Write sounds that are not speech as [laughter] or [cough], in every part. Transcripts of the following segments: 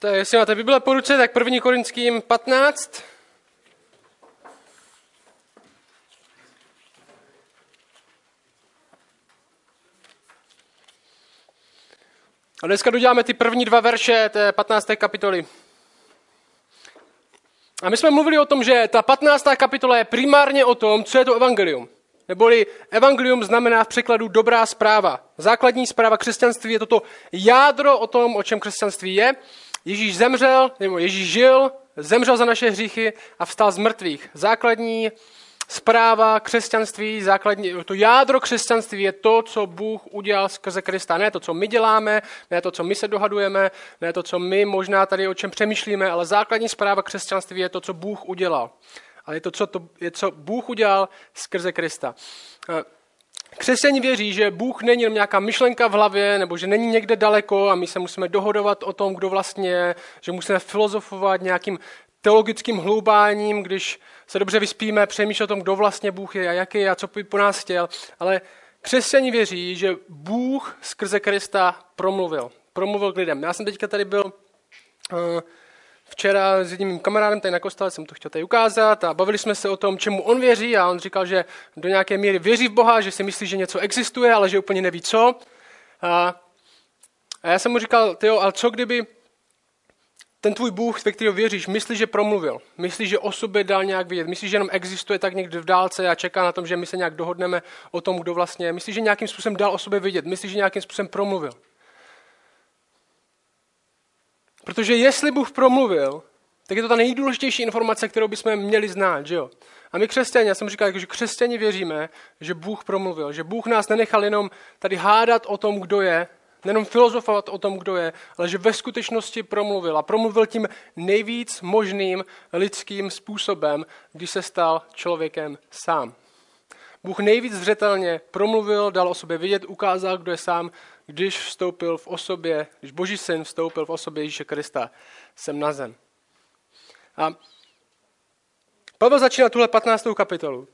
Tak jestli máte Bible po ruce, tak 1. Korinským 15. A dneska doděláme ty první dva verše té 15. kapitoly. A my jsme mluvili o tom, že ta 15. kapitola je primárně o tom, co je to evangelium. Neboli evangelium znamená v překladu dobrá zpráva. Základní zpráva křesťanství je toto jádro o tom, o čem křesťanství je. Ježíš zemřel, nebo Ježíš žil, zemřel za naše hříchy a vstal z mrtvých. Základní zpráva křesťanství, základní, to jádro křesťanství je to, co Bůh udělal skrze Krista. Ne to, co my děláme, ne to, co my se dohadujeme, ne to, co my možná tady o čem přemýšlíme, ale základní zpráva křesťanství je to, co Bůh udělal. Ale je to, co, to, je, co Bůh udělal skrze Krista. Křesťani věří, že Bůh není jenom nějaká myšlenka v hlavě, nebo že není někde daleko a my se musíme dohodovat o tom, kdo vlastně je, že musíme filozofovat nějakým teologickým hloubáním, když se dobře vyspíme, přemýšlet o tom, kdo vlastně Bůh je a jaký je a co by po nás chtěl. Ale křesťani věří, že Bůh skrze Krista promluvil. Promluvil k lidem. Já jsem teďka tady byl uh, včera s jedním kamarádem tady na kostele, jsem to chtěl tady ukázat a bavili jsme se o tom, čemu on věří a on říkal, že do nějaké míry věří v Boha, že si myslí, že něco existuje, ale že úplně neví co. A, a já jsem mu říkal, tyjo, ale co kdyby ten tvůj Bůh, ve kterého věříš, myslí, že promluvil, myslí, že o sobě dal nějak vidět, myslí, že jenom existuje tak někde v dálce a čeká na tom, že my se nějak dohodneme o tom, kdo vlastně je, myslí, že nějakým způsobem dal o sobě vidět, myslí, že nějakým způsobem promluvil. Protože jestli Bůh promluvil, tak je to ta nejdůležitější informace, kterou bychom měli znát, že jo? A my křesťané, já jsem říkal, že křesťani věříme, že Bůh promluvil, že Bůh nás nenechal jenom tady hádat o tom, kdo je, nejenom filozofovat o tom, kdo je, ale že ve skutečnosti promluvil. A promluvil tím nejvíc možným lidským způsobem, když se stal člověkem sám. Bůh nejvíc zřetelně promluvil, dal o sobě vidět, ukázal, kdo je sám, když vstoupil v osobě, když Boží syn vstoupil v osobě Ježíše Krista sem na zem. A Pavel začíná tuhle 15. kapitolu.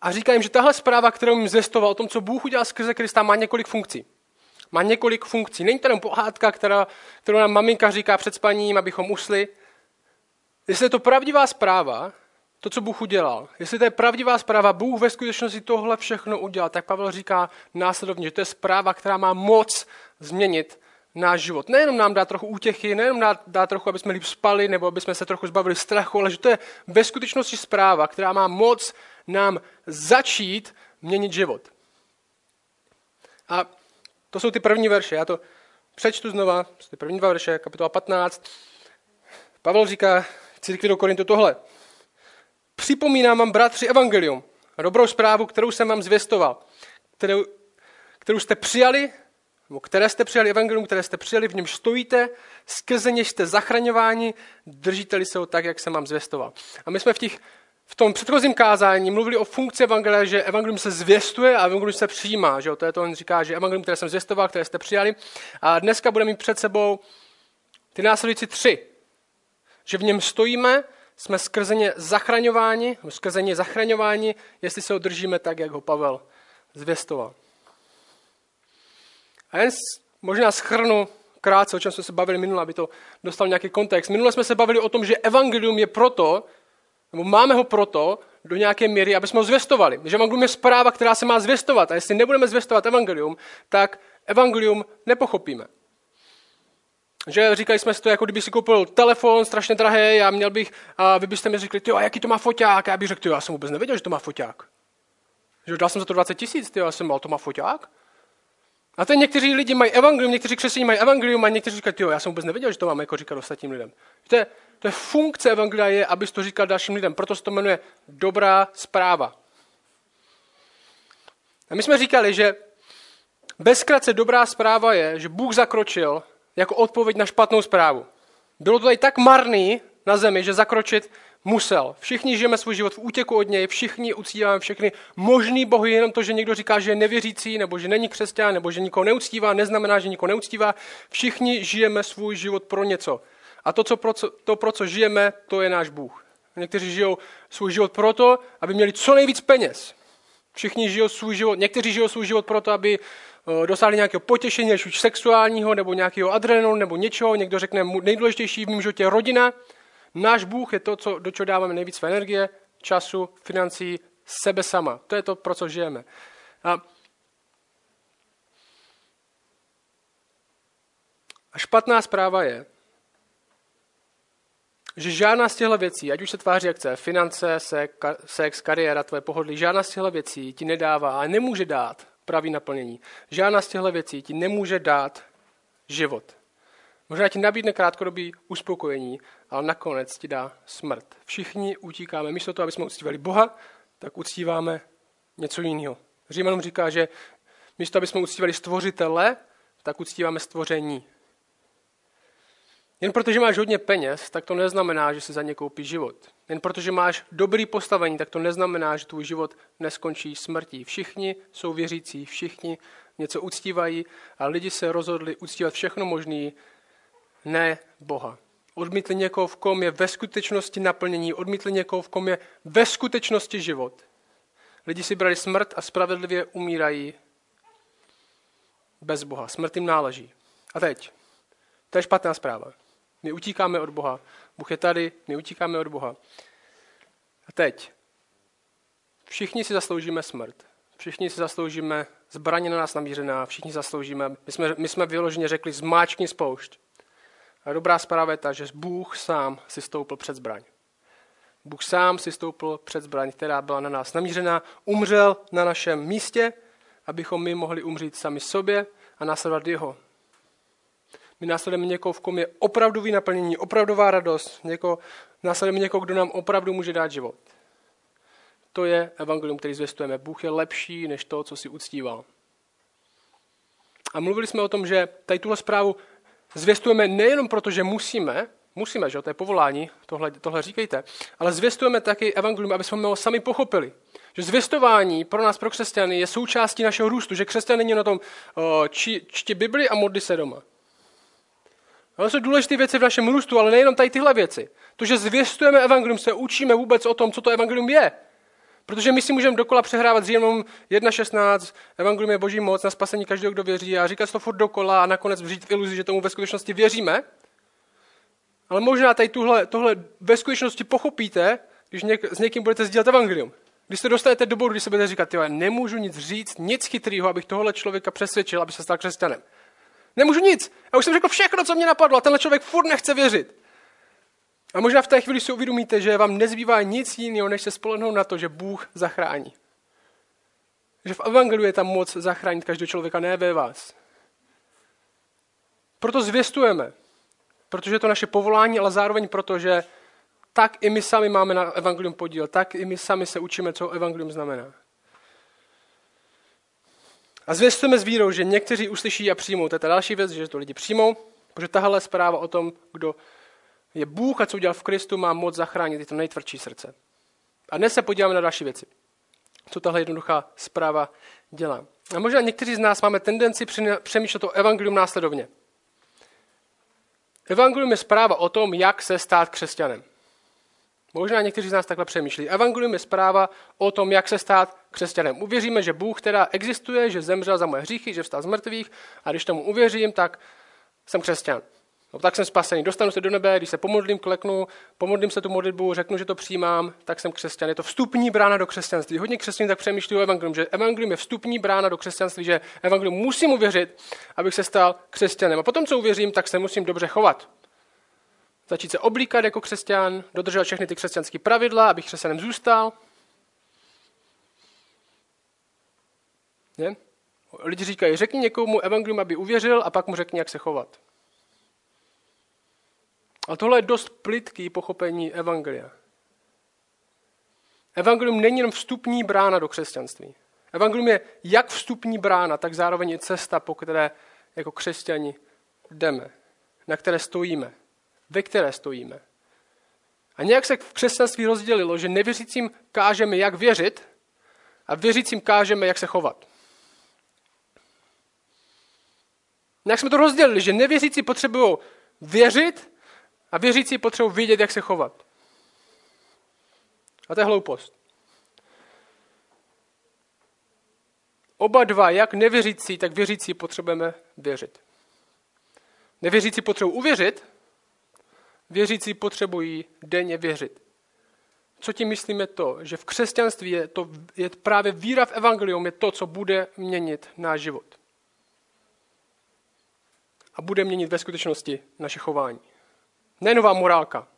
A říká jim, že tahle zpráva, kterou jim zvestoval o tom, co Bůh udělal skrze Krista, má několik funkcí. Má několik funkcí. Není to jenom pohádka, která, kterou nám maminka říká před spaním, abychom usli. Jestli je to pravdivá zpráva, to, co Bůh udělal, jestli to je pravdivá zpráva, Bůh ve skutečnosti tohle všechno udělal, tak Pavel říká následovně, že to je zpráva, která má moc změnit náš život. Nejenom nám dá trochu útěchy, nejenom dá, dá trochu, aby jsme líp spali, nebo aby jsme se trochu zbavili strachu, ale že to je ve skutečnosti zpráva, která má moc nám začít měnit život. A to jsou ty první verše. Já to přečtu znova, ty první dva verše, kapitola 15. Pavel říká církvi do Korintu tohle. Připomínám vám, bratři, evangelium, dobrou zprávu, kterou jsem vám zvěstoval, kterou, kterou jste přijali, nebo které jste přijali evangelium, které jste přijali, v něm stojíte, skrze něž jste zachraňováni, držíte-li se ho tak, jak jsem vám zvěstoval. A my jsme v těch v tom předchozím kázání mluvili o funkci evangelia, že evangelium se zvěstuje a evangelium se přijímá. Že? To je to, on říká, že evangelium, které jsem zvěstoval, které jste přijali. A dneska budeme mít před sebou ty následující tři. Že v něm stojíme, jsme skrze ně zachraňováni, skrze ně zachraňováni, jestli se ho držíme tak, jak ho Pavel zvěstoval. A jen možná schrnu krátce, o čem jsme se bavili minule, aby to dostal nějaký kontext. Minule jsme se bavili o tom, že evangelium je proto, nebo máme ho proto do nějaké míry, aby jsme ho zvěstovali. Že evangelium je zpráva, která se má zvěstovat. A jestli nebudeme zvěstovat evangelium, tak evangelium nepochopíme. Že říkali jsme si to, jako kdyby si koupil telefon strašně drahý a měl bych, a vy byste mi řekli, ty a jaký to má foťák? A já bych řekl, já jsem vůbec nevěděl, že to má foťák. Že dal jsem za to 20 tisíc, já jsem mal, to má foťák. A to někteří lidi mají evangelium, někteří křesťané mají evangelium a někteří říkají, jo, já jsem vůbec nevěděl, že to mám jako říkat ostatním lidem. To je, to je funkce evangelia, je, abys to říkal dalším lidem. Proto se to jmenuje dobrá zpráva. A my jsme říkali, že bezkratce dobrá zpráva je, že Bůh zakročil jako odpověď na špatnou zprávu. Bylo to tady tak marný na zemi, že zakročit musel. Všichni žijeme svůj život v útěku od něj, všichni uctíváme všechny možný bohy, jenom to, že někdo říká, že je nevěřící, nebo že není křesťan, nebo že nikoho neuctívá, neznamená, že nikoho neuctívá. Všichni žijeme svůj život pro něco. A to, co pro, co, to, pro co žijeme, to je náš Bůh. Někteří žijou svůj život proto, aby měli co nejvíc peněz. Všichni žijou svůj život, někteří žijou svůj život proto, aby dosáhli nějakého potěšení, ať už sexuálního, nebo nějakého adrenalinu, nebo něčeho. Někdo řekne, nejdůležitější v mém životě je rodina. Náš Bůh je to, co, do čeho dáváme nejvíc své energie, času, financí, sebe sama. To je to, pro co žijeme. A A špatná zpráva je, že žádná z těchto věcí, ať už se tváří jak chce, finance, sex, kariéra, tvoje pohodlí, žádná z těchto věcí ti nedává a nemůže dát pravý naplnění. Žádná z těchto věcí ti nemůže dát život. Možná ti nabídne krátkodobý uspokojení, ale nakonec ti dá smrt. Všichni utíkáme, místo toho, aby jsme uctívali Boha, tak uctíváme něco jiného. Římanům říká, že místo, aby jsme uctívali stvořitele, tak uctíváme stvoření. Jen protože máš hodně peněz, tak to neznamená, že si za ně koupíš život. Jen protože máš dobrý postavení, tak to neznamená, že tvůj život neskončí smrtí. Všichni jsou věřící, všichni něco uctívají a lidi se rozhodli uctívat všechno možné, ne Boha. Odmítli někoho, v kom je ve skutečnosti naplnění, odmítli někoho, v kom je ve skutečnosti život. Lidi si brali smrt a spravedlivě umírají bez Boha. Smrt jim náleží. A teď, to je špatná zpráva. My utíkáme od Boha. Bůh je tady, my utíkáme od Boha. A teď. Všichni si zasloužíme smrt. Všichni si zasloužíme zbraně na nás namířená. Všichni zasloužíme. My jsme, my jsme vyloženě řekli zmáčkni spoušť. A dobrá zpráva je ta, že Bůh sám si stoupil před zbraň. Bůh sám si stoupil před zbraň, která byla na nás namířená, umřel na našem místě, abychom my mohli umřít sami sobě a následovat jeho. My následujeme někoho, v kom je opravdový naplnění, opravdová radost. Někoho, následujeme někoho, kdo nám opravdu může dát život. To je evangelium, který zvěstujeme. Bůh je lepší než to, co si uctíval. A mluvili jsme o tom, že tady tuhle zprávu zvěstujeme nejenom proto, že musíme, musíme, že to je povolání, tohle, tohle říkejte, ale zvěstujeme taky evangelium, aby jsme ho sami pochopili. Že zvěstování pro nás, pro křesťany, je součástí našeho růstu, že křesťan není na tom či, čti Bibli a modli se doma. To jsou důležité věci v našem růstu, ale nejenom tady tyhle věci. To, že zvěstujeme evangelium, se učíme vůbec o tom, co to evangelium je. Protože my si můžeme dokola přehrávat Římanům 1.16, evangelium je boží moc na spasení každého, kdo věří a říkat to furt dokola a nakonec žít v iluzi, že tomu ve skutečnosti věříme. Ale možná tady tuhle, tohle ve skutečnosti pochopíte, když něk, s někým budete sdílet evangelium. Když se dostanete do bodu, kdy se budete říkat, já nemůžu nic říct, nic chytrýho, abych tohle člověka přesvědčil, aby se stal křesťanem. Nemůžu nic. Já už jsem řekl všechno, co mě napadlo a tenhle člověk furt nechce věřit. A možná v té chvíli si uvědomíte, že vám nezbývá nic jiného, než se spolehnout na to, že Bůh zachrání. Že v Evangeliu je tam moc zachránit každého člověka, ne ve vás. Proto zvěstujeme, protože je to naše povolání, ale zároveň proto, že tak i my sami máme na Evangelium podíl, tak i my sami se učíme, co Evangelium znamená. A zvěstujeme s vírou, že někteří uslyší a přijmou. To je ta další věc, že to lidi přijmou, protože tahle zpráva o tom, kdo je Bůh a co udělal v Kristu, má moc zachránit i to nejtvrdší srdce. A dnes se podíváme na další věci. Co tahle jednoduchá zpráva dělá. A možná někteří z nás máme tendenci přemýšlet o evangelium následovně. Evangelium je zpráva o tom, jak se stát křesťanem. Možná někteří z nás takhle přemýšlí. Evangelium je zpráva o tom, jak se stát křesťanem. Uvěříme, že Bůh teda existuje, že zemřel za moje hříchy, že vstal z mrtvých a když tomu uvěřím, tak jsem křesťan. No, tak jsem spasený. Dostanu se do nebe, když se pomodlím, kleknu, pomodlím se tu modlitbu, řeknu, že to přijímám, tak jsem křesťan. Je to vstupní brána do křesťanství. Hodně křesťanů tak přemýšlí o evangelium, že evangelium je vstupní brána do křesťanství, že evangelium musím uvěřit, abych se stal křesťanem. A potom, co uvěřím, tak se musím dobře chovat začít se oblíkat jako křesťan, dodržovat všechny ty křesťanské pravidla, abych křesťanem zůstal. Ne? Lidi říkají, řekni někomu evangelium, aby uvěřil a pak mu řekni, jak se chovat. Ale tohle je dost plitký pochopení evangelia. Evangelium není jenom vstupní brána do křesťanství. Evangelium je jak vstupní brána, tak zároveň i cesta, po které jako křesťani jdeme, na které stojíme ve které stojíme. A nějak se v křesťanství rozdělilo, že nevěřícím kážeme, jak věřit, a věřícím kážeme, jak se chovat. Nějak jsme to rozdělili, že nevěřící potřebují věřit a věřící potřebují vědět, jak se chovat. A to je hloupost. oba dva, jak nevěřící, tak věřící potřebujeme věřit. Nevěřící potřebují uvěřit, věřící potřebují denně věřit. Co tím myslíme to, že v křesťanství je, to, je právě víra v evangelium je to, co bude měnit náš život. A bude měnit ve skutečnosti naše chování. Ne nová morálka.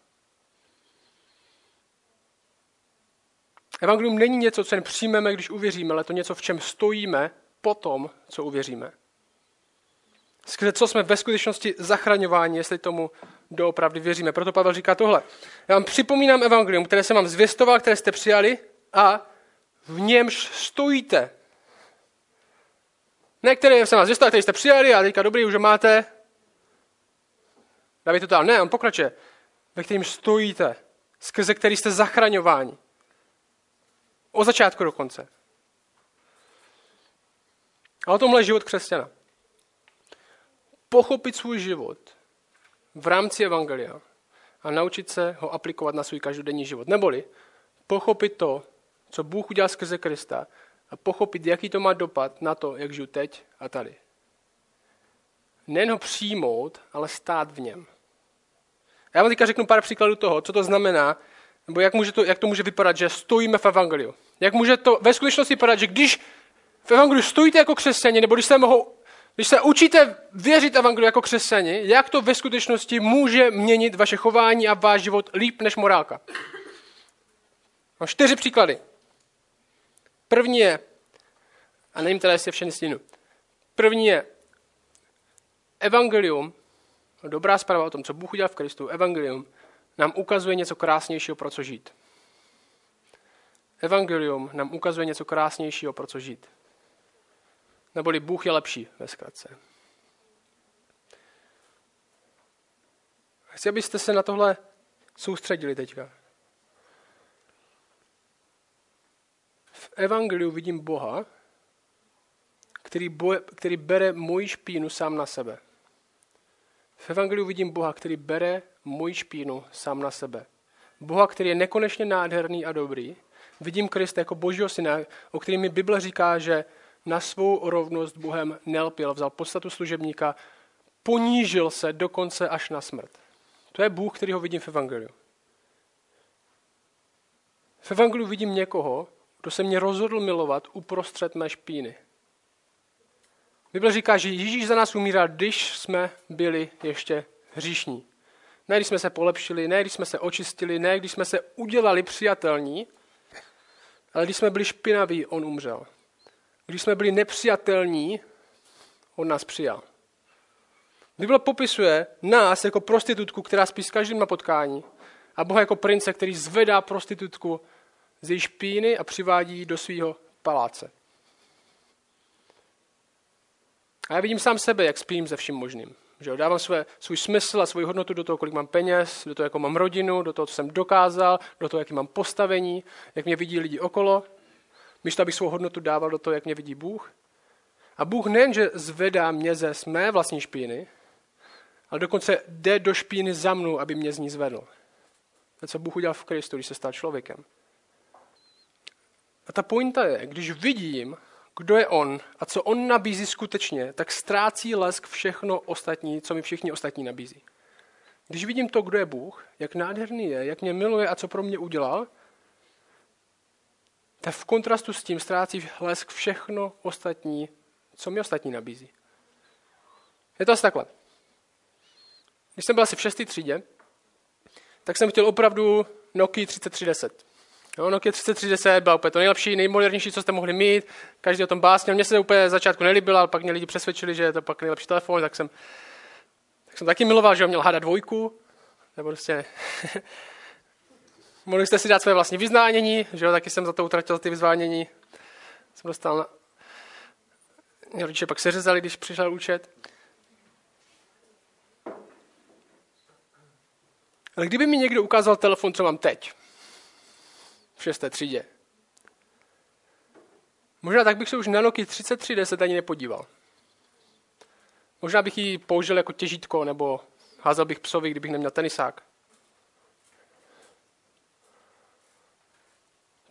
Evangelium není něco, co jen přijmeme, když uvěříme, ale to něco, v čem stojíme po tom, co uvěříme. Skrze co jsme ve skutečnosti zachraňováni, jestli tomu doopravdy věříme. Proto Pavel říká tohle. Já vám připomínám evangelium, které jsem vám zvěstoval, které jste přijali a v němž stojíte. Ne, které jsem vám zvěstoval, které jste přijali a teďka dobrý, už ho máte. David to dál. Ne, on pokračuje. Ve kterým stojíte, skrze který jste zachraňováni. O začátku do konce. A o tomhle život křesťana. Pochopit svůj život v rámci Evangelia a naučit se ho aplikovat na svůj každodenní život. Neboli pochopit to, co Bůh udělal skrze Krista a pochopit, jaký to má dopad na to, jak žiju teď a tady. Nejen ho přijmout, ale stát v něm. Já vám teďka řeknu pár příkladů toho, co to znamená, nebo jak, může to, jak to může vypadat, že stojíme v Evangeliu. Jak může to ve skutečnosti vypadat, že když v Evangeliu stojíte jako křesťani, nebo když se, mohou, když se učíte věřit Evangeliu jako křesťani, jak to ve skutečnosti může měnit vaše chování a váš život líp než morálka. Mám čtyři příklady. První je, a nevím teda, jestli je všechny stínu. První je, Evangelium, dobrá zpráva o tom, co Bůh udělal v Kristu, Evangelium, nám ukazuje něco krásnějšího, pro co žít. Evangelium nám ukazuje něco krásnějšího, pro co žít. Neboli Bůh je lepší, ve zkratce. Chci, abyste se na tohle soustředili teďka. V Evangeliu vidím Boha, který, boje, který bere moji špínu sám na sebe. V Evangeliu vidím Boha, který bere moji špínu sám na sebe. Boha, který je nekonečně nádherný a dobrý. Vidím Krista jako božího syna, o kterým mi Bible říká, že na svou rovnost Bohem nelpěl, vzal podstatu služebníka, ponížil se dokonce až na smrt. To je Bůh, který ho vidím v Evangeliu. V Evangeliu vidím někoho, kdo se mě rozhodl milovat uprostřed mé špíny. Bible říká, že Ježíš za nás umíral, když jsme byli ještě hříšní. Ne, když jsme se polepšili, ne, když jsme se očistili, ne, když jsme se udělali přijatelní, ale když jsme byli špinaví, on umřel. Když jsme byli nepřijatelní, on nás přijal. Bible popisuje nás jako prostitutku, která spí s každým na potkání a Boha jako prince, který zvedá prostitutku z její špíny a přivádí ji do svého paláce. A já vidím sám sebe, jak spím se vším možným. Že dávám své, svůj smysl a svou hodnotu do toho, kolik mám peněz, do toho, jakou mám rodinu, do toho, co jsem dokázal, do toho, jaký mám postavení, jak mě vidí lidi okolo. Místo, abych svou hodnotu dával do toho, jak mě vidí Bůh. A Bůh nejenže zvedá mě ze mé vlastní špíny, ale dokonce jde do špíny za mnou, aby mě z ní zvedl. To, co Bůh udělal v Kristu, když se stal člověkem. A ta pointa je, když vidím, kdo je on a co on nabízí skutečně, tak ztrácí lesk všechno ostatní, co mi všichni ostatní nabízí. Když vidím to, kdo je Bůh, jak nádherný je, jak mě miluje a co pro mě udělal, tak v kontrastu s tím ztrácí lesk všechno ostatní, co mi ostatní nabízí. Je to asi takhle. Když jsem byl asi v šestý třídě, tak jsem chtěl opravdu Nokia 3310. Jo, Nokia 3310 byla úplně to nejlepší, nejmodernější, co jste mohli mít. Každý o tom básnil. Mně se úplně začátku nelíbil, ale pak mě lidi přesvědčili, že je to pak nejlepší telefon, tak jsem, tak jsem taky miloval, že ho měl hada dvojku. Nebo prostě... Mohli jste si dát své vlastní vyznánění, že jo, taky jsem za to utratil ty vyzvánění. Jsem dostal na... Mě rodiče pak seřezali, když přišel účet. Ale kdyby mi někdo ukázal telefon, co mám teď, v šesté třídě. Možná tak bych se už na Nokia 3310 ani nepodíval. Možná bych ji použil jako těžítko, nebo házel bych psovi, kdybych neměl tenisák.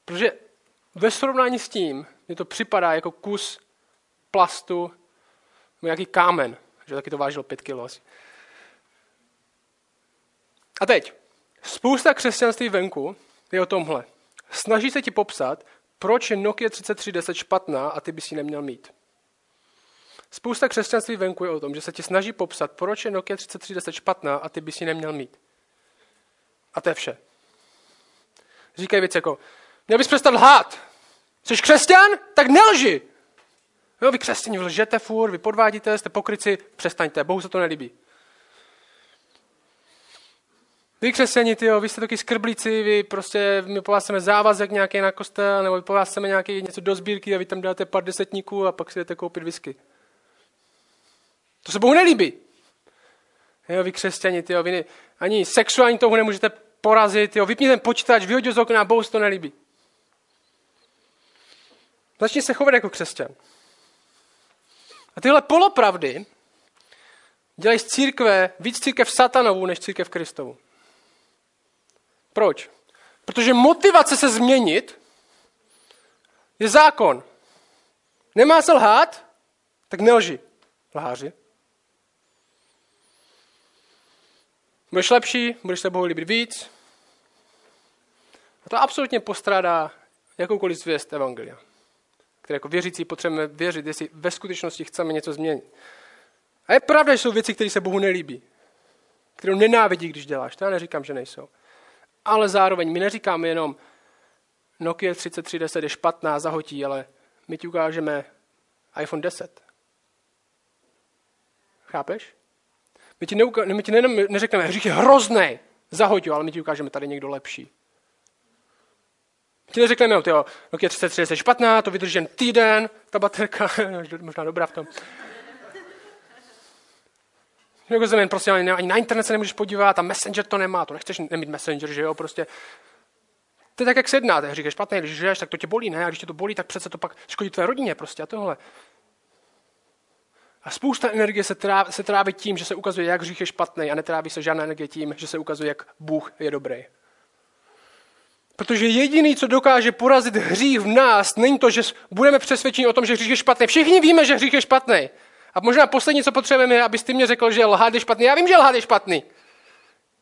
Protože ve srovnání s tím, mě to připadá jako kus plastu, nebo nějaký kámen, že taky to vážilo pět kilo asi. A teď, spousta křesťanství venku je o tomhle. Snaží se ti popsat, proč je Nokia 3310 špatná a ty bys ji neměl mít. Spousta křesťanství venku je o tom, že se ti snaží popsat, proč je Nokia 3310 špatná a ty bys ji neměl mít. A to je vše. Říkají věci jako, měl bys přestat lhát. Jsi křesťan? Tak nelži. Jo, vy křesťani, lžete furt, vy podvádíte, jste pokryci, přestaňte, Bohu se to nelíbí. Vy křesťani, tyjo, vy jste taky skrblíci, vy prostě, my po vás závazek nějaký na kostel, nebo po vás nějaký něco do sbírky a vy tam dáte pár desetníků a pak si jdete koupit whisky. To se Bohu nelíbí. Jo, vy křesťani, tyjo, vy ne, ani sexuální toho nemůžete porazit, jo, vypni ten počítač, vyhodil z okna, Bohu se to nelíbí. Začni se chovat jako křesťan. A tyhle polopravdy dělají z církve víc církev satanovou než církev Kristovu. Proč? Protože motivace se změnit je zákon. Nemá se lhát, tak nelži. Lháři. Budeš lepší, budeš se Bohu líbit víc. A to absolutně postrádá jakoukoliv zvěst Evangelia, které jako věřící potřebujeme věřit, jestli ve skutečnosti chceme něco změnit. A je pravda, že jsou věci, které se Bohu nelíbí, kterou nenávidí, když děláš. To já neříkám, že nejsou. Ale zároveň my neříkáme jenom Nokia 3310 je špatná, zahotí, ale my ti ukážeme iPhone 10. Chápeš? My ti, neuka- my ti nejenom neřekneme, hřích je hrozný, zahoď ale my ti ukážeme tady někdo lepší. Ti neřekneme, jo, tyjo, Nokia 33 je špatná, to vydrží jen týden, ta baterka, [laughs] možná dobrá v tom. Jako země, prostě ani, ani na internet se nemůžeš podívat a Messenger to nemá, to nechceš nemít Messenger, že jo, prostě. To je tak, jak se jednáte. Říkáš špatně, když žiješ, tak to tě bolí, ne? A když tě to bolí, tak přece to pak škodí tvé rodině prostě a tohle. A spousta energie se tráví, se tráví tím, že se ukazuje, jak hřích je špatný a netráví se žádná energie tím, že se ukazuje, jak Bůh je dobrý. Protože jediný, co dokáže porazit hřích v nás, není to, že budeme přesvědčeni o tom, že hřích je špatný. Všichni víme, že hřích je špatný. A možná poslední, co potřebujeme, je, abys ty mě řekl, že lhát je špatný. Já vím, že lhát je špatný.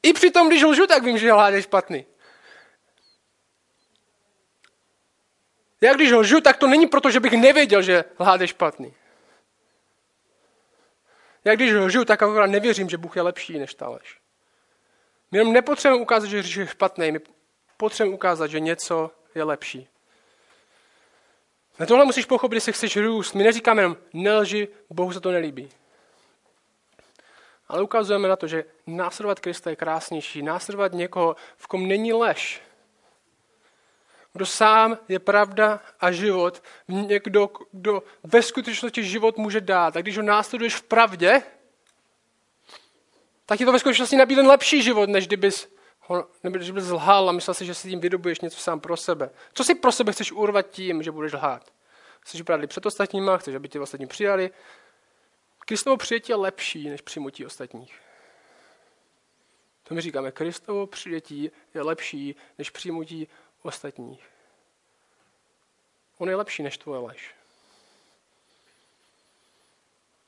I přitom, když lžu, tak vím, že lhát je špatný. Já když lžu, tak to není proto, že bych nevěděl, že lhát je špatný. Já když lžu, tak akorát nevěřím, že Bůh je lepší než ta lež. My jenom nepotřebujeme ukázat, že hřích je špatný, my potřebujeme ukázat, že něco je lepší. Na tohle musíš pochopit, jestli chceš růst. My neříkáme jenom nelži, Bohu se to nelíbí. Ale ukazujeme na to, že následovat Krista je krásnější. Následovat někoho, v kom není lež. Kdo sám je pravda a život. Někdo, kdo ve skutečnosti život může dát. A když ho následuješ v pravdě, tak je to ve skutečnosti nabídne lepší život, než kdybys ho, nebo když bys lhal a myslel si, že si tím vydobuješ něco sám pro sebe. Co si pro sebe chceš urvat tím, že budeš lhát? Chceš vypadat před ostatníma, chceš, aby tě ostatní přijali. Kristovo přijetí je lepší než přijmutí ostatních. To my říkáme, Kristovo přijetí je lepší než přijmutí ostatních. On je lepší než tvoje lež.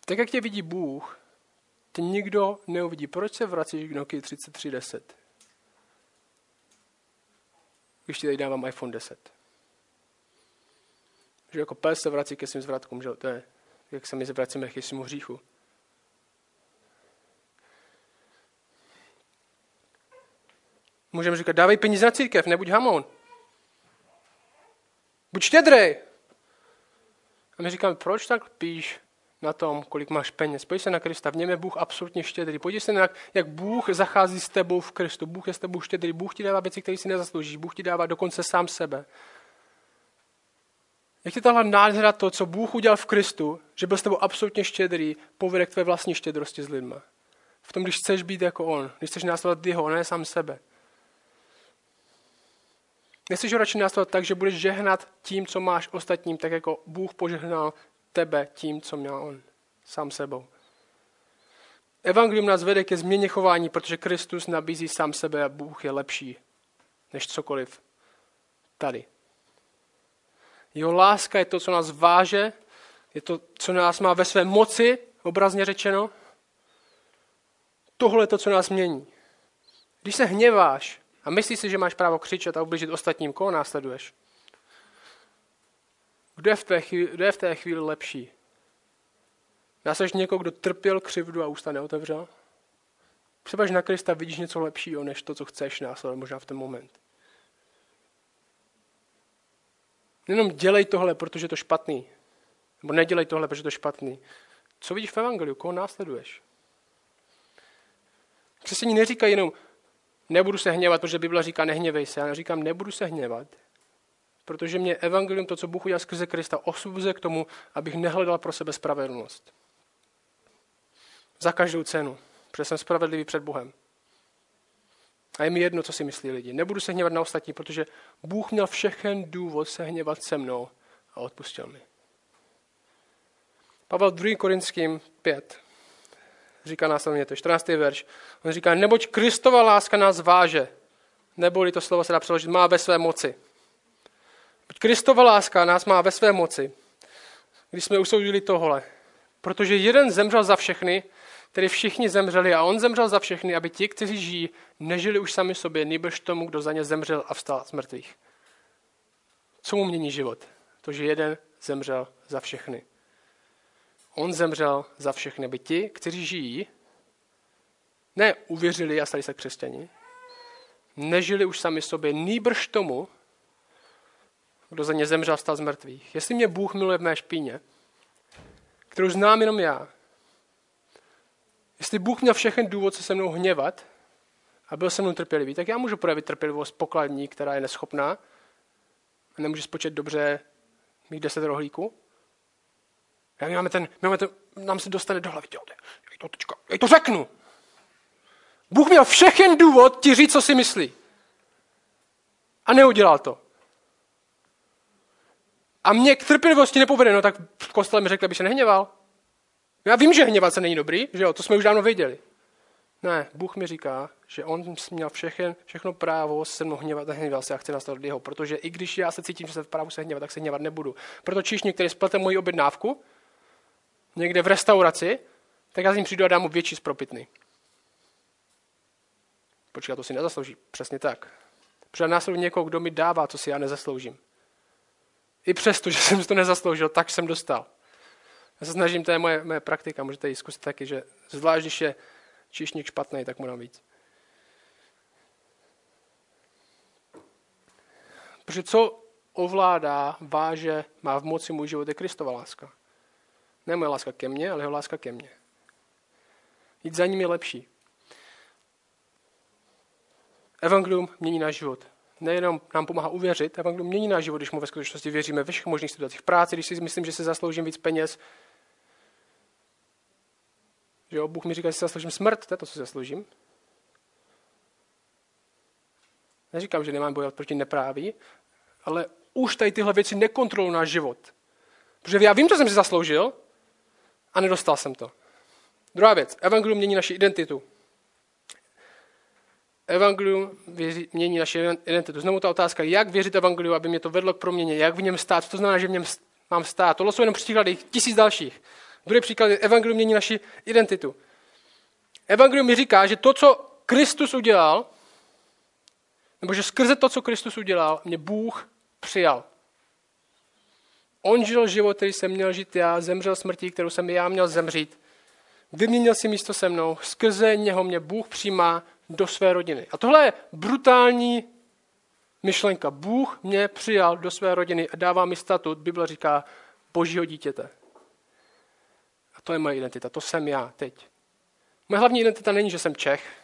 Tak, jak tě vidí Bůh, tě nikdo neuvidí. Proč se vracíš k Nokia 3310? Když ti tady dávám iPhone 10. Že jako pes se vrací ke svým zvratkům, že to je, jak se my zvracíme k svému hříchu. Můžeme říkat, dávej peníze na církev, nebuď hamon. Buď štědrej. A my říkáme, proč tak píš na tom, kolik máš peněz? Pojď se na Krista, v něm je Bůh absolutně štědrý. Podívej se na, jak Bůh zachází s tebou v Kristu. Bůh je s tebou štědrý. Bůh ti dává věci, které si nezasloužíš. Bůh ti dává dokonce sám sebe. Jak ti tahle nádhera to, co Bůh udělal v Kristu, že byl s tebou absolutně štědrý, povede k tvé vlastní štědrosti s lidma. V tom, když chceš být jako On, když chceš následovat jeho, ne sám sebe. Nechceš ho radši následovat tak, že budeš žehnat tím, co máš ostatním, tak jako Bůh požehnal tebe tím, co měl On, sám sebou. Evangelium nás vede ke změně chování, protože Kristus nabízí sám sebe a Bůh je lepší než cokoliv tady. Jeho láska je to, co nás váže Je to, co nás má ve své moci, obrazně řečeno. Tohle je to, co nás mění. Když se hněváš a myslíš si, že máš právo křičet a ublížit ostatním, koho následuješ? Kdo je v té chvíli, kdo je v té chvíli lepší? Následuješ někoho, kdo trpěl křivdu a ústa neotevřel? Přebaž na Krista vidíš něco lepšího, než to, co chceš následovat možná v ten moment. Jenom dělej tohle, protože je to špatný. Nebo nedělej tohle, protože je to špatný. Co vidíš v Evangeliu? Koho následuješ? Křesťaní neříkají jenom, nebudu se hněvat, protože Bible říká, nehněvej se. Já říkám, nebudu se hněvat, protože mě evangelium, to, co Bůh udělal skrze Krista, osvobozuje k tomu, abych nehledal pro sebe spravedlnost. Za každou cenu, protože jsem spravedlivý před Bohem. A je mi jedno, co si myslí lidi. Nebudu se hněvat na ostatní, protože Bůh měl všechen důvod se hněvat se mnou a odpustil mi. Pavel 2. Korinským 5 říká následně, to je 14. verš. On říká, neboť Kristova láska nás váže, neboli to slovo se dá přeložit, má ve své moci. Kristova láska nás má ve své moci, když jsme usoudili tohle. Protože jeden zemřel za všechny, tedy všichni zemřeli a on zemřel za všechny, aby ti, kteří žijí, nežili už sami sobě, nebož tomu, kdo za ně zemřel a vstal z mrtvých. Co mu mění život? To, že jeden zemřel za všechny. On zemřel za všechny, aby ti, kteří žijí, ne uvěřili a stali se křesťani, nežili už sami sobě, nýbrž tomu, kdo za ně zemřel, stal z mrtvých. Jestli mě Bůh miluje v mé špíně, kterou znám jenom já, jestli Bůh měl všechen důvod se se mnou hněvat a byl se mnou trpělivý, tak já můžu projevit trpělivost pokladní, která je neschopná a nemůže spočet dobře mít deset rohlíků. Já máme ten, máme ten, nám se dostane do hlavy. Já to, teďka, já to řeknu. Bůh měl všechen důvod ti říct, co si myslí. A neudělal to. A mě k trpělivosti nepovede, no tak v kostele mi řekl, aby se nehněval. Já vím, že hněvat se není dobrý, že jo, to jsme už dávno věděli. Ne, Bůh mi říká, že on měl všechen, všechno právo se mnou hněvat a hněval se a chci nastat jeho, protože i když já se cítím, že se v právu se hněvat, tak se hněvat nebudu. Proto číšník, který splete moji objednávku, někde v restauraci, tak já s ním přijdu a dám mu větší spropitný. Počkat, to si nezaslouží. Přesně tak. Protože následuje někoho, kdo mi dává, co si já nezasloužím. I přesto, že jsem to nezasloužil, tak jsem dostal. Já se snažím, to je moje, moje praktika, můžete ji zkusit taky, že zvlášť, když je číšník špatný, tak mu dám víc. Protože co ovládá, váže, má v moci můj život, je Kristova láska. Ne moje láska ke mně, ale jeho láska ke mně. Jít za ním je lepší. Evangelium mění náš život. Nejenom nám pomáhá uvěřit, evangelium mění náš život, když mu ve skutečnosti věříme ve všech možných situacích. V práci, když si myslím, že si zasloužím víc peněz, že jo, Bůh mi říká, že si zasloužím smrt, to je to, co si zasloužím. Neříkám, že nemám bojovat proti nepráví, ale už tady tyhle věci nekontrolují náš život. Protože já vím, co jsem si zasloužil, a nedostal jsem to. Druhá věc. Evangelium mění naši identitu. Evangelium mění naši identitu. Znovu ta otázka, jak věřit Evangeliu, aby mě to vedlo k proměně, jak v něm stát, co to znamená, že v něm mám stát. Tohle jsou jenom příklady, tisíc dalších. Druhý příklad je, Evangelium mění naši identitu. Evangelium mi říká, že to, co Kristus udělal, nebo že skrze to, co Kristus udělal, mě Bůh přijal. On žil život, který jsem měl žít já, zemřel smrtí, kterou jsem já měl zemřít. Vyměnil si místo se mnou, skrze něho mě Bůh přijímá do své rodiny. A tohle je brutální myšlenka. Bůh mě přijal do své rodiny a dává mi statut, Bible říká, božího dítěte. A to je moje identita, to jsem já teď. Moje hlavní identita není, že jsem Čech.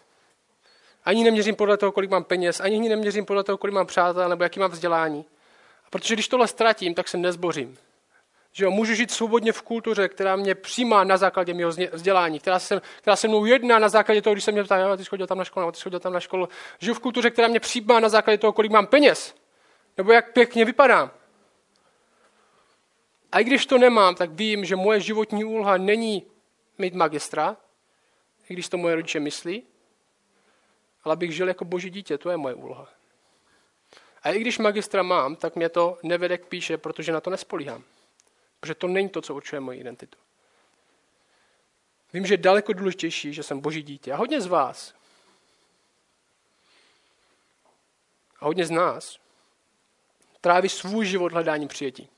Ani neměřím podle toho, kolik mám peněz, ani neměřím podle toho, kolik mám přátel nebo jaký mám vzdělání. A protože když tohle ztratím, tak se nezbořím. Že jo, můžu žít svobodně v kultuře, která mě přijímá na základě mého vzdělání, která se, která se mnou jedná na základě toho, když se mě ptá, ty jsi chodil tam na školu, ty jsi chodil tam na školu. Žiju v kultuře, která mě přijímá na základě toho, kolik mám peněz, nebo jak pěkně vypadám. A i když to nemám, tak vím, že moje životní úloha není mít magistra, i když to moje rodiče myslí, ale abych žil jako boží dítě, to je moje úloha. A i když magistra mám, tak mě to nevede k píše, protože na to nespolíhám. Protože to není to, co určuje moji identitu. Vím, že je daleko důležitější, že jsem boží dítě. A hodně z vás, a hodně z nás, tráví svůj život hledání přijetí.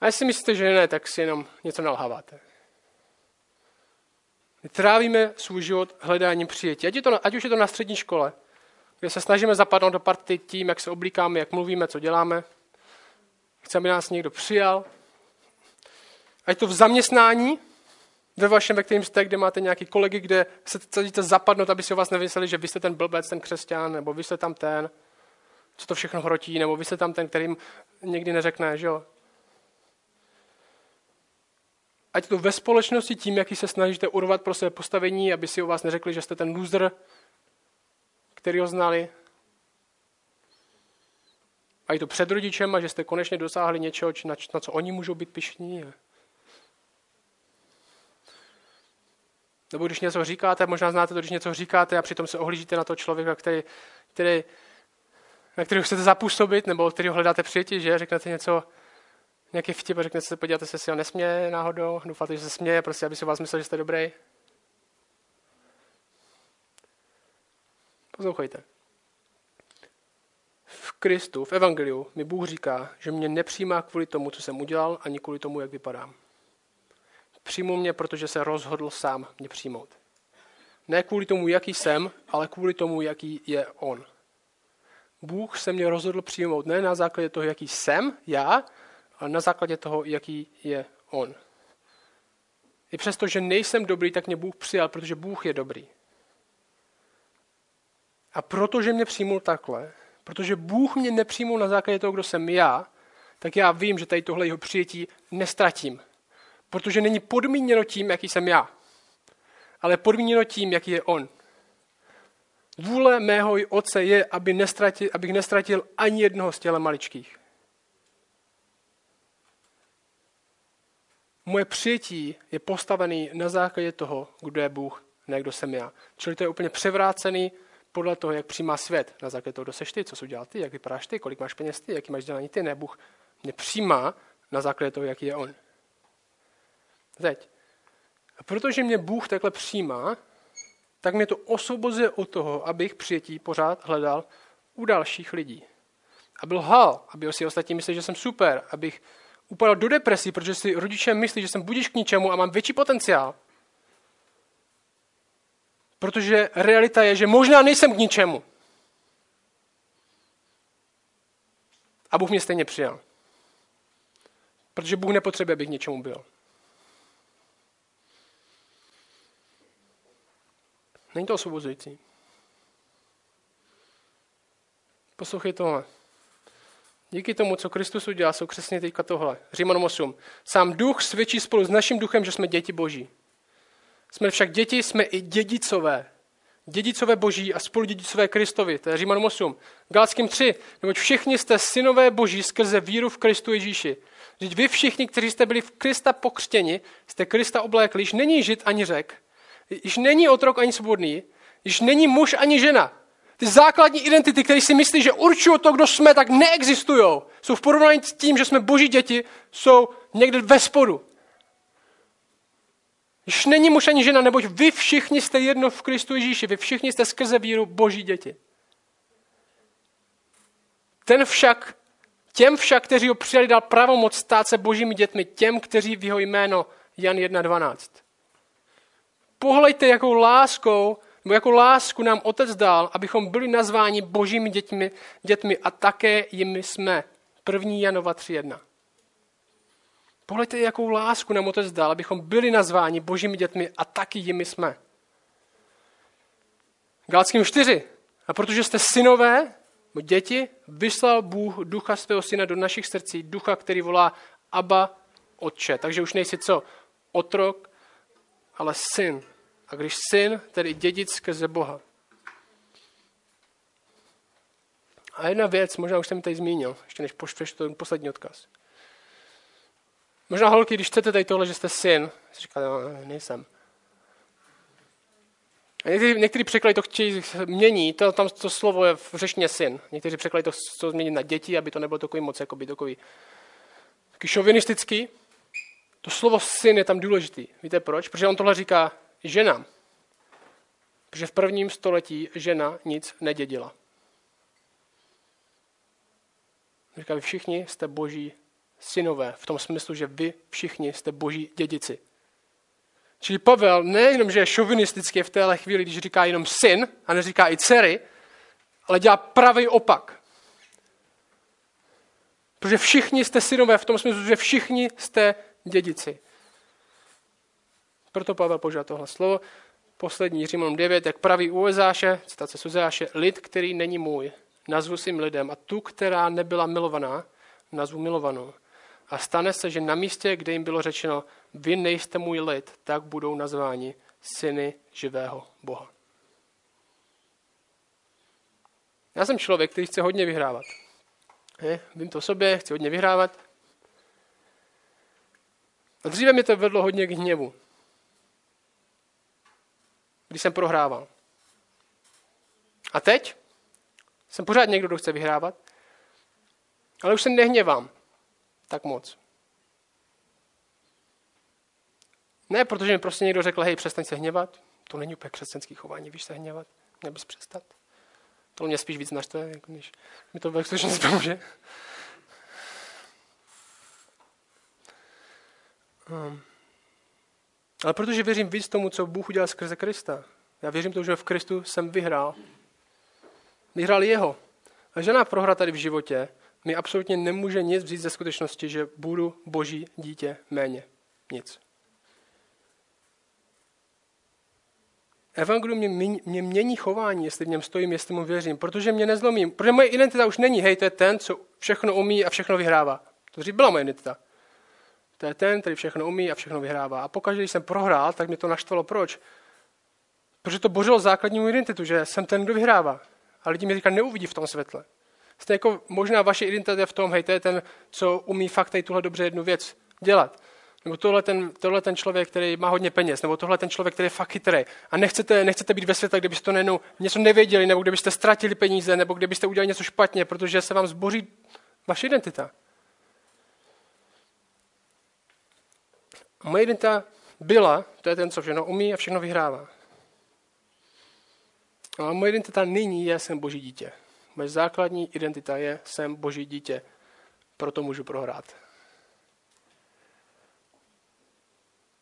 A jestli myslíte, že ne, tak si jenom něco nalháváte. My trávíme svůj život hledáním přijetí. Ať, je to, ať už je to na střední škole, kde se snažíme zapadnout do party tím, jak se oblíkáme, jak mluvíme, co děláme. Chceme, aby nás někdo přijal. Ať to v zaměstnání, ve vašem, ve kterém jste, kde máte nějaký kolegy, kde se chcete zapadnout, aby si o vás nevyseli, že vy jste ten blbec, ten křesťan, nebo vy jste tam ten, co to všechno hrotí, nebo vy jste tam ten, kterým někdy neřekne, že jo. Ať to ve společnosti tím, jaký se snažíte urvat pro své postavení, aby si o vás neřekli, že jste ten loser, který ho znali. A i to před rodičem, a že jste konečně dosáhli něčeho, na, na co oni můžou být pišní. Nebo když něco říkáte, možná znáte to, když něco říkáte a přitom se ohlížíte na toho člověka, který, který, na kterého chcete zapůsobit, nebo který hledáte přijetí, že řeknete něco, nějaký vtip a řeknete se, podíváte se, si ho nesměje náhodou, doufáte, že se směje, prostě, aby si vás myslel, že jste dobrý. Poslouchejte. V Kristu, v Evangeliu, mi Bůh říká, že mě nepřijímá kvůli tomu, co jsem udělal, ani kvůli tomu, jak vypadám. Přijmu mě, protože se rozhodl sám mě přijmout. Ne kvůli tomu, jaký jsem, ale kvůli tomu, jaký je On. Bůh se mě rozhodl přijmout ne na základě toho, jaký jsem, já, ale na základě toho, jaký je On. I přesto, že nejsem dobrý, tak mě Bůh přijal, protože Bůh je dobrý. A protože mě přijmul takhle, protože Bůh mě nepřijmul na základě toho, kdo jsem já, tak já vím, že tady tohle jeho přijetí nestratím. Protože není podmíněno tím, jaký jsem já, ale podmíněno tím, jaký je on. Vůle mého otce je, aby nestratil, abych nestratil ani jednoho z těle maličkých. Moje přijetí je postavený na základě toho, kdo je Bůh, ne kdo jsem já. Čili to je úplně převrácený podle toho, jak přijímá svět. Na základě toho, kdo seš ty, co jsi udělal ty, jak vypadáš ty, kolik máš peněz ty, jaký máš dělání ty. Ne, Bůh mě přijímá na základě toho, jaký je On. Teď. A protože mě Bůh takhle přijímá, tak mě to osvobozuje od toho, abych přijetí pořád hledal u dalších lidí. A byl hal, aby si ostatní mysleli, že jsem super, abych upadal do depresí, protože si rodiče myslí, že jsem budíš k ničemu a mám větší potenciál. Protože realita je, že možná nejsem k ničemu. A Bůh mě stejně přijal. Protože Bůh nepotřebuje, abych k něčemu byl. Není to osvobozující. Poslouchej tohle. Díky tomu, co Kristus udělal, jsou křesně teďka tohle. Římanům 8. Sám duch svědčí spolu s naším duchem, že jsme děti boží. Jsme však děti, jsme i dědicové. Dědicové boží a spolu dědicové Kristovi. To je Římanům 8. Galackým 3. Neboť všichni jste synové boží skrze víru v Kristu Ježíši. Vždyť vy všichni, kteří jste byli v Krista pokřtěni, jste Krista oblékli, již není žid ani řek, již není otrok ani svobodný, již není muž ani žena. Ty základní identity, které si myslí, že určují to, kdo jsme, tak neexistují. Jsou v porovnání s tím, že jsme boží děti, jsou někde ve spodu. Již není muž ani žena, neboť vy všichni jste jedno v Kristu Ježíši, vy všichni jste skrze víru boží děti. Ten však, těm však, kteří ho přijali, dal pravomoc stát se božími dětmi, těm, kteří v jeho jméno Jan 1.12. Pohlejte, jakou láskou, nebo jakou lásku nám Otec dal, abychom byli nazváni božími dětmi, dětmi a také jimi jsme. 1. Janova 3.1. Pohlejte, jakou lásku nám Otec dal, abychom byli nazváni božími dětmi a taky jimi jsme. Galackým 4. A protože jste synové, děti, vyslal Bůh ducha svého syna do našich srdcí, ducha, který volá Abba, Otče. Takže už nejsi co? Otrok, ale syn. A když syn, tedy dědic skrze Boha. A jedna věc, možná už jsem tady zmínil, ještě než poštveš ten poslední odkaz. Možná holky, když chcete tady tohle, že jste syn, říkáte, no, nejsem. A některý, některý překlady to chtějí mění, to, tam to slovo je v řečně syn. Někteří překlady to, to změní na děti, aby to nebylo takový moc, jako by takový taky šovinistický. To slovo syn je tam důležitý. Víte proč? Protože on tohle říká ženám. Protože v prvním století žena nic nedědila. Říká, vy všichni jste boží synové, v tom smyslu, že vy všichni jste boží dědici. Čili Pavel nejenom, že je šovinistický v téhle chvíli, když říká jenom syn a neříká i dcery, ale dělá pravý opak. Protože všichni jste synové v tom smyslu, že všichni jste dědici. Proto Pavel používá tohle slovo. Poslední Římanům 9, jak praví u Ezáše, citace Suzeáše, lid, který není můj, nazvu svým lidem a tu, která nebyla milovaná, nazvu milovanou. A stane se, že na místě, kde jim bylo řečeno, vy nejste můj lid, tak budou nazváni syny živého Boha. Já jsem člověk, který chce hodně vyhrávat. Je, vím to o sobě, chci hodně vyhrávat. A dříve mě to vedlo hodně k hněvu. Když jsem prohrával. A teď jsem pořád někdo, kdo chce vyhrávat, ale už se nehněvám tak moc. Ne, protože mi prostě někdo řekl, hej, přestaň se hněvat. To není úplně křesťanský chování, víš se hněvat. Měl bys přestat. To mě spíš víc naštve, jako když mi to ve skutečnosti pomůže. Um. Ale protože věřím víc tomu, co Bůh udělal skrze Krista. Já věřím tomu, že v Kristu jsem vyhrál. Vyhrál jeho. A žena prohra tady v životě mi absolutně nemůže nic vzít ze skutečnosti, že budu boží dítě méně. Nic. Evangelium mě, mě mění chování, jestli v něm stojím, jestli mu věřím, protože mě nezlomím. Protože moje identita už není, hej, to je ten, co všechno umí a všechno vyhrává. To dřív byla moje identita. To je ten, který všechno umí a všechno vyhrává. A pokaždé, když jsem prohrál, tak mě to naštvalo. Proč? Protože to bořilo základní identitu, že jsem ten, kdo vyhrává. A lidi mi říkají, neuvidí v tom světle. Jste jako možná vaše identita v tom, hej, to je ten, co umí fakt tady tuhle dobře jednu věc dělat. Nebo tohle ten, tohle ten člověk, který má hodně peněz, nebo tohle ten člověk, který je fakt chytrý. A nechcete, nechcete být ve světle, kde byste to nejenom něco nevěděli, nebo kde byste ztratili peníze, nebo kde byste udělali něco špatně, protože se vám zboří vaše identita. A moje identita byla, to je ten, co všechno umí a všechno vyhrává. A moje identita nyní je, jsem boží dítě. Moje základní identita je, jsem boží dítě. Proto můžu prohrát.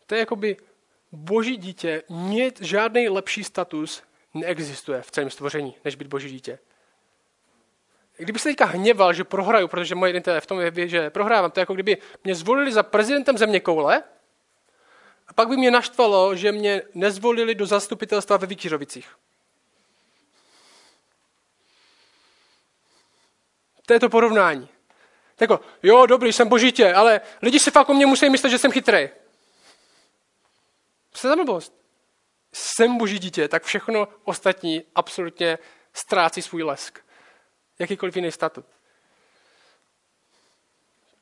To je jakoby boží dítě, nic, žádný lepší status neexistuje v celém stvoření, než být boží dítě. Kdyby se teďka hněval, že prohraju, protože moje identita je v tom, že prohrávám, to je jako kdyby mě zvolili za prezidentem země koule, a pak by mě naštvalo, že mě nezvolili do zastupitelstva ve Vytířovicích. To je to porovnání. Jako, jo, dobrý, jsem božitě, ale lidi si fakt o mě musí myslet, že jsem chytrý. Co je blbost? Jsem boží dítě, tak všechno ostatní absolutně ztrácí svůj lesk. Jakýkoliv jiný statut.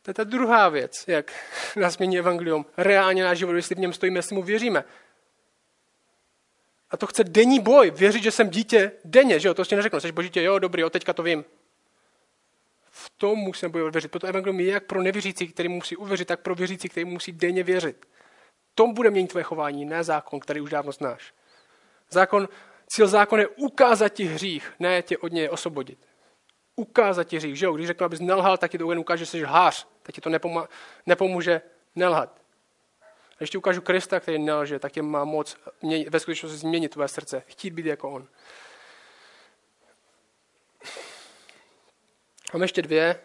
To je ta druhá věc, jak nás mění evangelium. Reálně náš život, jestli v něm stojíme, jestli mu věříme. A to chce denní boj, věřit, že jsem dítě denně, že jo, to si neřeknu, jsi božítě, jo, dobrý, jo, teďka to vím. V tom musím bojovat věřit. Proto evangelium je jak pro nevěřící, který musí uvěřit, tak pro věřící, který musí denně věřit. Tom bude měnit tvoje chování, ne zákon, který už dávno znáš. Zákon, cíl zákon je ukázat ti hřích, ne tě od něj osvobodit. Ukázat ti hřích, že jo? Když řeknu, abys nelhal, tak ti to ukáže, že jsi lhář, tak ti to nepomá, nepomůže nelhat. A když ti ukážu Krista, který nelže, tak tě má moc mě, ve skutečnosti změnit tvoje srdce, chtít být jako on. Mám ještě dvě.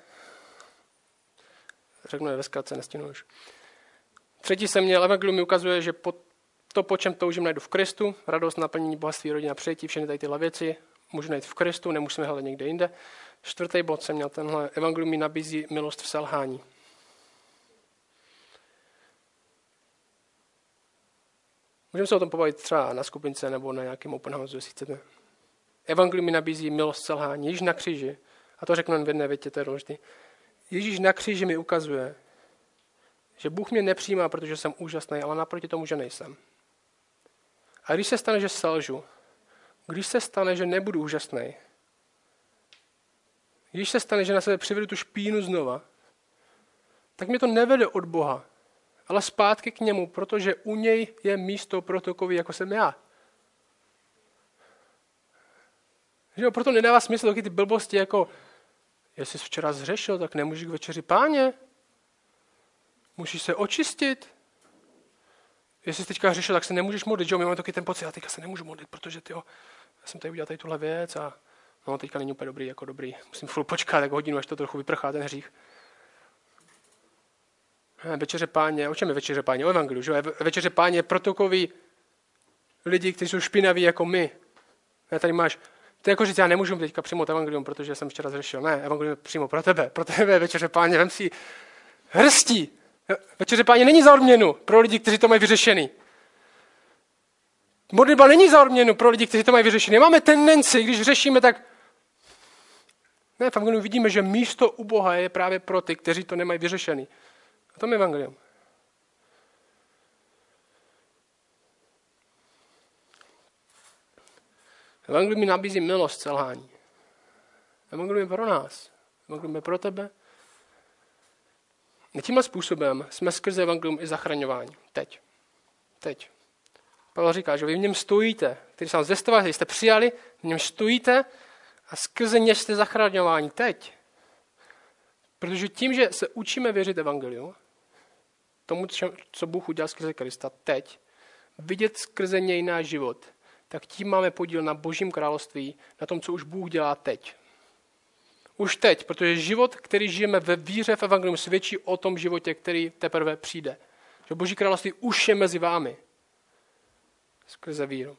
Řeknu je ve zkratce, nestinu už. Třetí se měl, evangelium mi ukazuje, že po, to, po čem toužím, najdu v Kristu, radost, naplnění bohatství, rodina, přijetí, všechny tady tyhle věci, můžu najít v Kristu, nemusíme hledat někde jinde. Čtvrtý bod jsem měl tenhle, evangelium mi nabízí milost v selhání. Můžeme se o tom pobavit třeba na skupince nebo na nějakém open house, jestli chcete. Evangelium mi nabízí milost selhání. Ježíš na kříži, a to řeknu v jedné větě, to je důležité. Ježíš na kříži mi ukazuje, že Bůh mě nepřijímá, protože jsem úžasný, ale naproti tomu, že nejsem. A když se stane, že selžu, když se stane, že nebudu úžasný, když se stane, že na sebe přivedu tu špínu znova, tak mě to nevede od Boha, ale zpátky k němu, protože u něj je místo pro takový, jako jsem já. Že jo, proto nedává smysl taky ty blbosti, jako jestli jsi včera zřešil, tak nemůžeš k večeři páně. Musíš se očistit. Jestli jsi teďka řešil, tak se nemůžeš modlit. Že my máme taky ten pocit, já teďka se nemůžu modlit, protože ty, já jsem tady udělal tady tuhle věc a no, teďka není úplně dobrý, jako dobrý. Musím furt počkat jako hodinu, až to trochu vyprchá ten hřích. Večeře páně, o čem je večeře páně? O evangeliu, že? Večeře páně je protokový lidi, kteří jsou špinaví jako my. A tady máš, to je jako říct, já nemůžu teďka přijmout evangelium, protože jsem včera zřešil. Ne, evangelium je přímo pro tebe, pro tebe večeře páně, vem si hrstí. Večeře páně není za odměnu pro lidi, kteří to mají vyřešený. Modlitba není za odměnu pro lidi, kteří to mají vyřešený. Máme tendenci, když řešíme, tak ne, v Evangeliu vidíme, že místo u Boha je právě pro ty, kteří to nemají vyřešený. A to je Evangelium. Evangelium mi nabízí milost selhání. Evangelium je pro nás. Evangelium je pro tebe. A tímhle způsobem jsme skrze Evangelium i zachraňováni. Teď. Teď. Pavel říká, že vy v něm stojíte, který jsem vás jste přijali, v něm stojíte a skrze ně jste zachraňováni teď. Protože tím, že se učíme věřit Evangeliu, tomu, co Bůh udělal skrze Krista teď, vidět skrze něj náš život, tak tím máme podíl na Božím království, na tom, co už Bůh dělá teď. Už teď, protože život, který žijeme ve víře v Evangelium, svědčí o tom životě, který teprve přijde. Že Boží království už je mezi vámi. Skrze víru.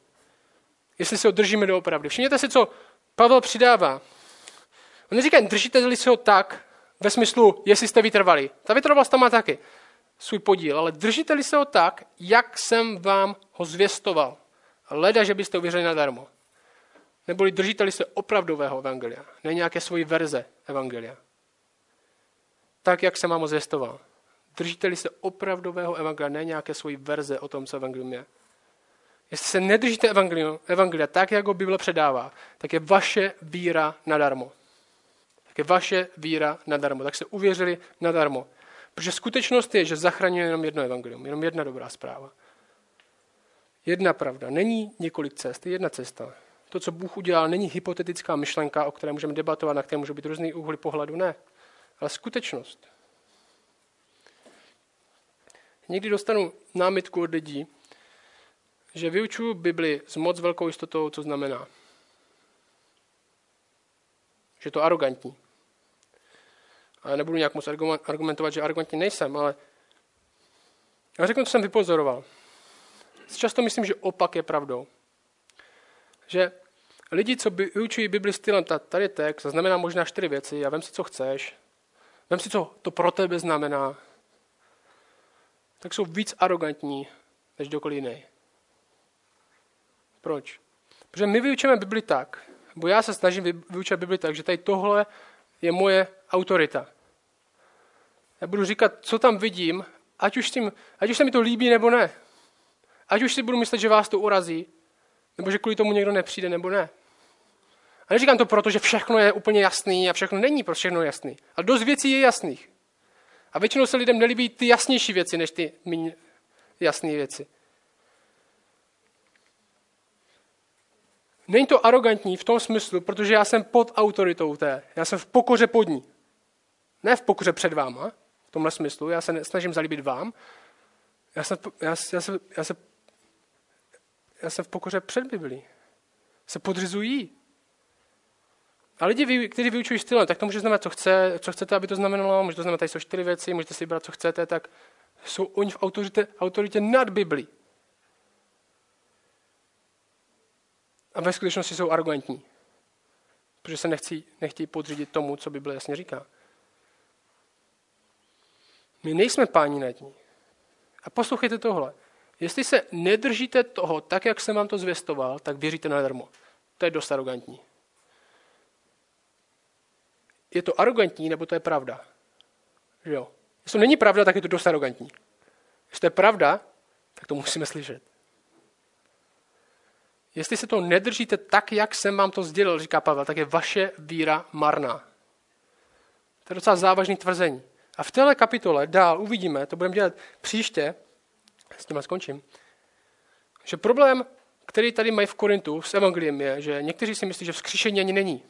Jestli se ho držíme doopravdy. Všimněte si, co Pavel přidává. On neříká, držíte-li se ho tak, ve smyslu, jestli jste vytrvali. Ta vytrvalost tam má taky svůj podíl, ale držíte-li se ho tak, jak jsem vám ho zvěstoval. Leda, že byste uvěřili nadarmo. Neboli držíte-li se opravdového evangelia, ne nějaké svoji verze evangelia. Tak, jak jsem vám ho zvěstoval. Držíte-li se opravdového evangelia, ne nějaké svoji verze o tom, co evangelium je. Jestli se nedržíte evangelia, evangelia tak, jak ho Bible předává, tak je vaše víra nadarmo. Tak je vaše víra nadarmo. Tak se uvěřili nadarmo. Protože skutečnost je, že zachraňuje jenom jedno evangelium, jenom jedna dobrá zpráva. Jedna pravda. Není několik cest, je jedna cesta. To, co Bůh udělal, není hypotetická myšlenka, o které můžeme debatovat, na které může být různý úhly pohledu, ne. Ale skutečnost. Někdy dostanu námitku od lidí, že vyučuju Bibli s moc velkou jistotou, co znamená. Že to arrogantní. A já nebudu nějak moc argumentovat, že arrogantní nejsem, ale já řeknu, co jsem vypozoroval. Často myslím, že opak je pravdou. Že lidi, co vyučují Bibli stylem, tady text, znamená možná čtyři věci a vem si, co chceš. Vem si, co to pro tebe znamená. Tak jsou víc arrogantní než kdokoliv jiný. Proč? Protože my vyučujeme Bibli tak, nebo já se snažím vyučovat Bibli tak, že tady tohle je moje autorita. Já budu říkat, co tam vidím, ať už, tím, ať už se mi to líbí nebo ne. Ať už si budu myslet, že vás to urazí, nebo že kvůli tomu někdo nepřijde nebo ne. A neříkám to proto, že všechno je úplně jasný a všechno není pro všechno jasný. Ale dost věcí je jasných. A většinou se lidem nelíbí ty jasnější věci, než ty méně jasné věci. Není to arrogantní v tom smyslu, protože já jsem pod autoritou té. Já jsem v pokoře pod ní. Ne v pokoře před váma, v tomhle smyslu. Já se snažím zalíbit vám. Já jsem, já, já, jsem, já, jsem, já jsem v pokoře před Biblí. Se podřizují. A lidi, kteří vyučují stylem, tak to může znamenat, co, chce, co chcete, aby to znamenalo. Může to znamenat, tady jsou čtyři věci, můžete si vybrat, co chcete, tak jsou oni v autoritě, autoritě nad Biblí. A ve skutečnosti jsou arrogantní. Protože se nechcí, nechtějí podřídit tomu, co Bible jasně říká. My nejsme páni nad ní. A poslouchejte tohle. Jestli se nedržíte toho tak, jak jsem vám to zvěstoval, tak věříte nadarmo. To je dost arrogantní. Je to arrogantní, nebo to je pravda? Že jo? Jestli to není pravda, tak je to dost arrogantní. Jestli to je pravda, tak to musíme slyšet. Jestli se to nedržíte tak, jak jsem vám to sdělil, říká Pavel, tak je vaše víra marná. To je docela závažný tvrzení. A v téhle kapitole dál uvidíme, to budeme dělat příště, s tím skončím, že problém, který tady mají v Korintu s evangeliem je, že někteří si myslí, že vzkříšení ani není.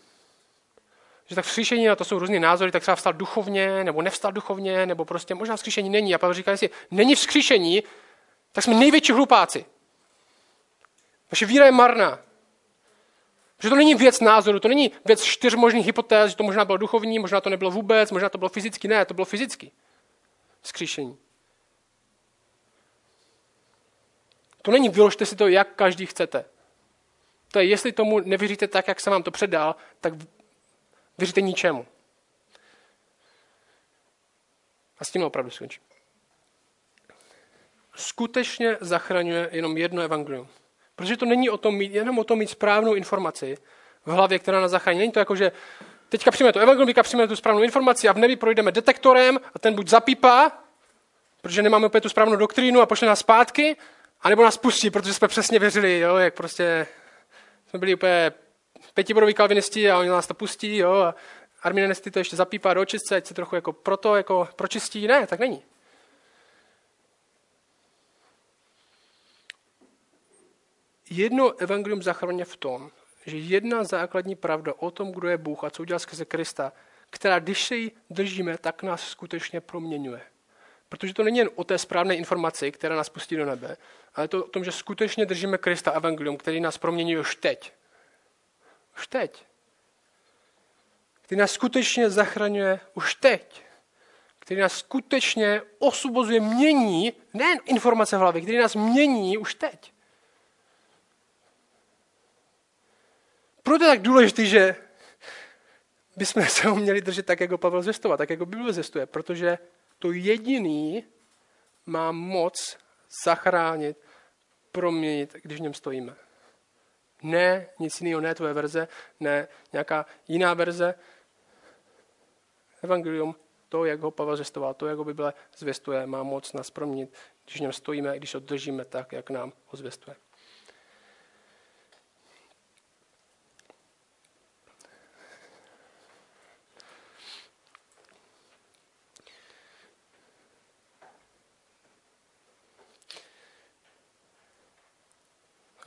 Že tak vzkříšení, na to jsou různé názory, tak třeba vstal duchovně, nebo nevstal duchovně, nebo prostě možná vzkříšení není. A Pavel říká, jestli není vzkříšení, tak jsme největší hlupáci. Vaše víra je marná. Že to není věc názoru, to není věc čtyř možných hypotéz, že to možná bylo duchovní, možná to nebylo vůbec, možná to bylo fyzicky. Ne, to bylo fyzicky. Vzkříšení. To není vyložte si to, jak každý chcete. To je, jestli tomu nevěříte tak, jak jsem vám to předal, tak věříte ničemu. A s tím opravdu skončím. Skutečně zachraňuje jenom jedno evangelium. Protože to není o tom mít, jenom o tom mít správnou informaci v hlavě, která nás zachrání. Není to jako, že teďka přijme to evangelium, teďka přijme tu správnou informaci a v nebi projdeme detektorem a ten buď zapípá, protože nemáme opět tu správnou doktrínu a pošle nás zpátky, anebo nás pustí, protože jsme přesně věřili, jo, jak prostě jsme byli úplně pětibodoví kalvinisti a oni nás to pustí, jo, a arminianisty to ještě zapípá do očistce, ať se trochu jako proto jako pročistí. Ne, tak není. Jedno evangelium zachraňuje v tom, že jedna základní pravda o tom, kdo je Bůh a co udělal skrze Krista, která když se jí držíme, tak nás skutečně proměňuje. Protože to není jen o té správné informaci, která nás pustí do nebe, ale to o tom, že skutečně držíme Krista evangelium, který nás proměňuje už teď. Už teď. Který nás skutečně zachraňuje už teď. Který nás skutečně osvobozuje, mění, ne informace v hlavě, který nás mění už teď. Proto je tak důležité, že bychom se ho měli držet tak, jako Pavel zvěstovat, tak, jako Bible zvěstuje, protože to jediný má moc zachránit, proměnit, když v něm stojíme. Ne nic jiného, ne tvoje verze, ne nějaká jiná verze. Evangelium, to, jak ho Pavel zvěstoval, to, jak ho Bible zvěstuje, má moc nás proměnit, když v něm stojíme, když ho držíme tak, jak nám ho zvěstuje.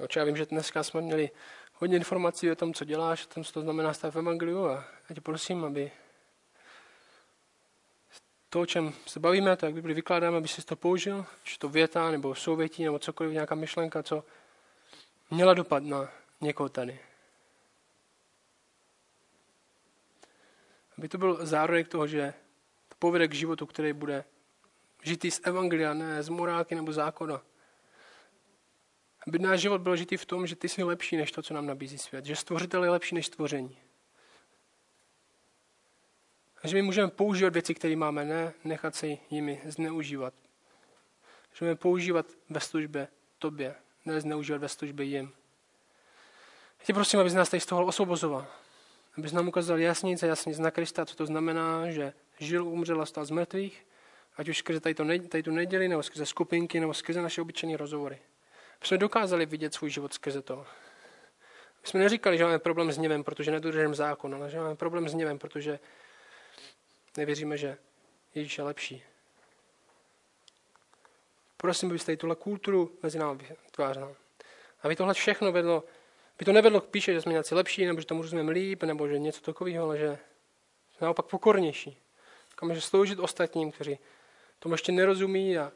Oče, já vím, že dneska jsme měli hodně informací o tom, co děláš, o tom, co to znamená stav v Evangeliu a já tě prosím, aby to, o čem se bavíme, to, jak Bibli vykládáme, aby si to použil, či to věta, nebo souvětí, nebo cokoliv, nějaká myšlenka, co měla dopad na někoho tady. Aby to byl zárodek toho, že to povede k životu, který bude žitý z Evangelia, ne z morálky nebo zákona. Aby náš život byl žitý v tom, že ty jsi lepší než to, co nám nabízí svět. Že stvořitel je lepší než stvoření. A že my můžeme používat věci, které máme, ne nechat se jimi zneužívat. Že můžeme používat ve službě tobě, ne zneužívat ve službě jim. Já tě prosím, abys nás tady z toho osvobozoval. Abys nám ukázal jasnic a jasnic na Krista, co to znamená, že žil, umřel a stal z mrtvých, ať už skrze tady, to, tady tu neděli, nebo skrze skupinky, nebo skrze naše obyčejné rozhovory. Jsme dokázali vidět svůj život skrze to. My jsme neříkali, že máme problém s něvem, protože nedodržujeme zákon, ale že máme problém s něvem, protože nevěříme, že Ježíš je lepší. Prosím, abyste tady tuhle kulturu mezi námi vytvářel. Aby tohle všechno vedlo, by to nevedlo k píše, že jsme nějací lepší, nebo že tomu rozumíme líp, nebo že něco takového, ale že jsme naopak pokornější. Říkáme, že sloužit ostatním, kteří tomu ještě nerozumí a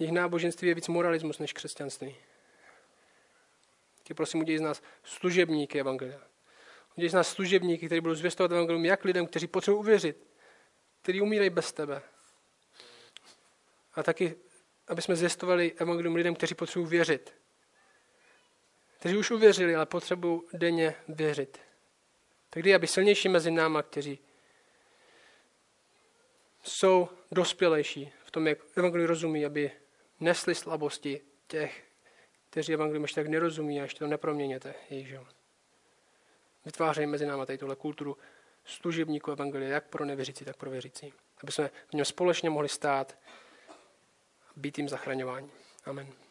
jejich náboženství je víc moralismus než křesťanství. Tě prosím, udělej z nás služebníky Evangelia. Udělej z nás služebníky, kteří budou zvěstovat Evangelium jak lidem, kteří potřebují uvěřit, kteří umírají bez tebe. A taky, aby jsme zvěstovali Evangelium lidem, kteří potřebují věřit. Kteří už uvěřili, ale potřebují denně věřit. Tak kdy, aby silnější mezi náma, kteří jsou dospělejší v tom, jak Evangelium rozumí, aby nesli slabosti těch, kteří evangelium ještě tak nerozumí a ještě to neproměněte život. Vytvářejí mezi námi tady tuhle kulturu služebníků evangelia, jak pro nevěřící, tak pro věřící. Aby jsme v něm společně mohli stát a být jim zachraňování. Amen.